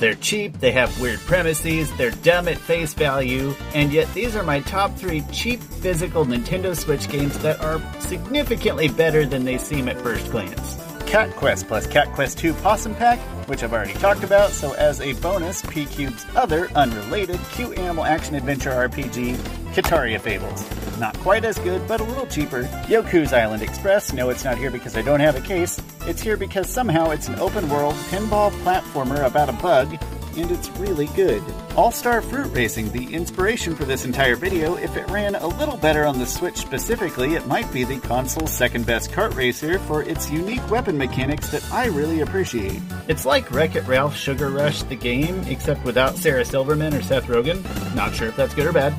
They're cheap, they have weird premises, they're dumb at face value, and yet these are my top three cheap physical Nintendo Switch games that are significantly better than they seem at first glance. Cat Quest plus Cat Quest 2 Pawsome Pack, which I've already talked about, so as a bonus, PQube's other unrelated cute animal action adventure RPG, Kitaria Fables. Not quite as good, but a little cheaper. Yoku's Island Express, no, it's not here because I don't have a case. It's here because somehow it's an open world pinball platformer about a bug and it's really good. All Star Fruit Racing, the inspiration for this entire video, if it ran a little better on the Switch specifically, it might be the console's second best kart racer for its unique weapon mechanics that I really appreciate. It's like Wreck It Ralph Sugar Rush the game, except without Sarah Silverman or Seth Rogen. Not sure if that's good or bad.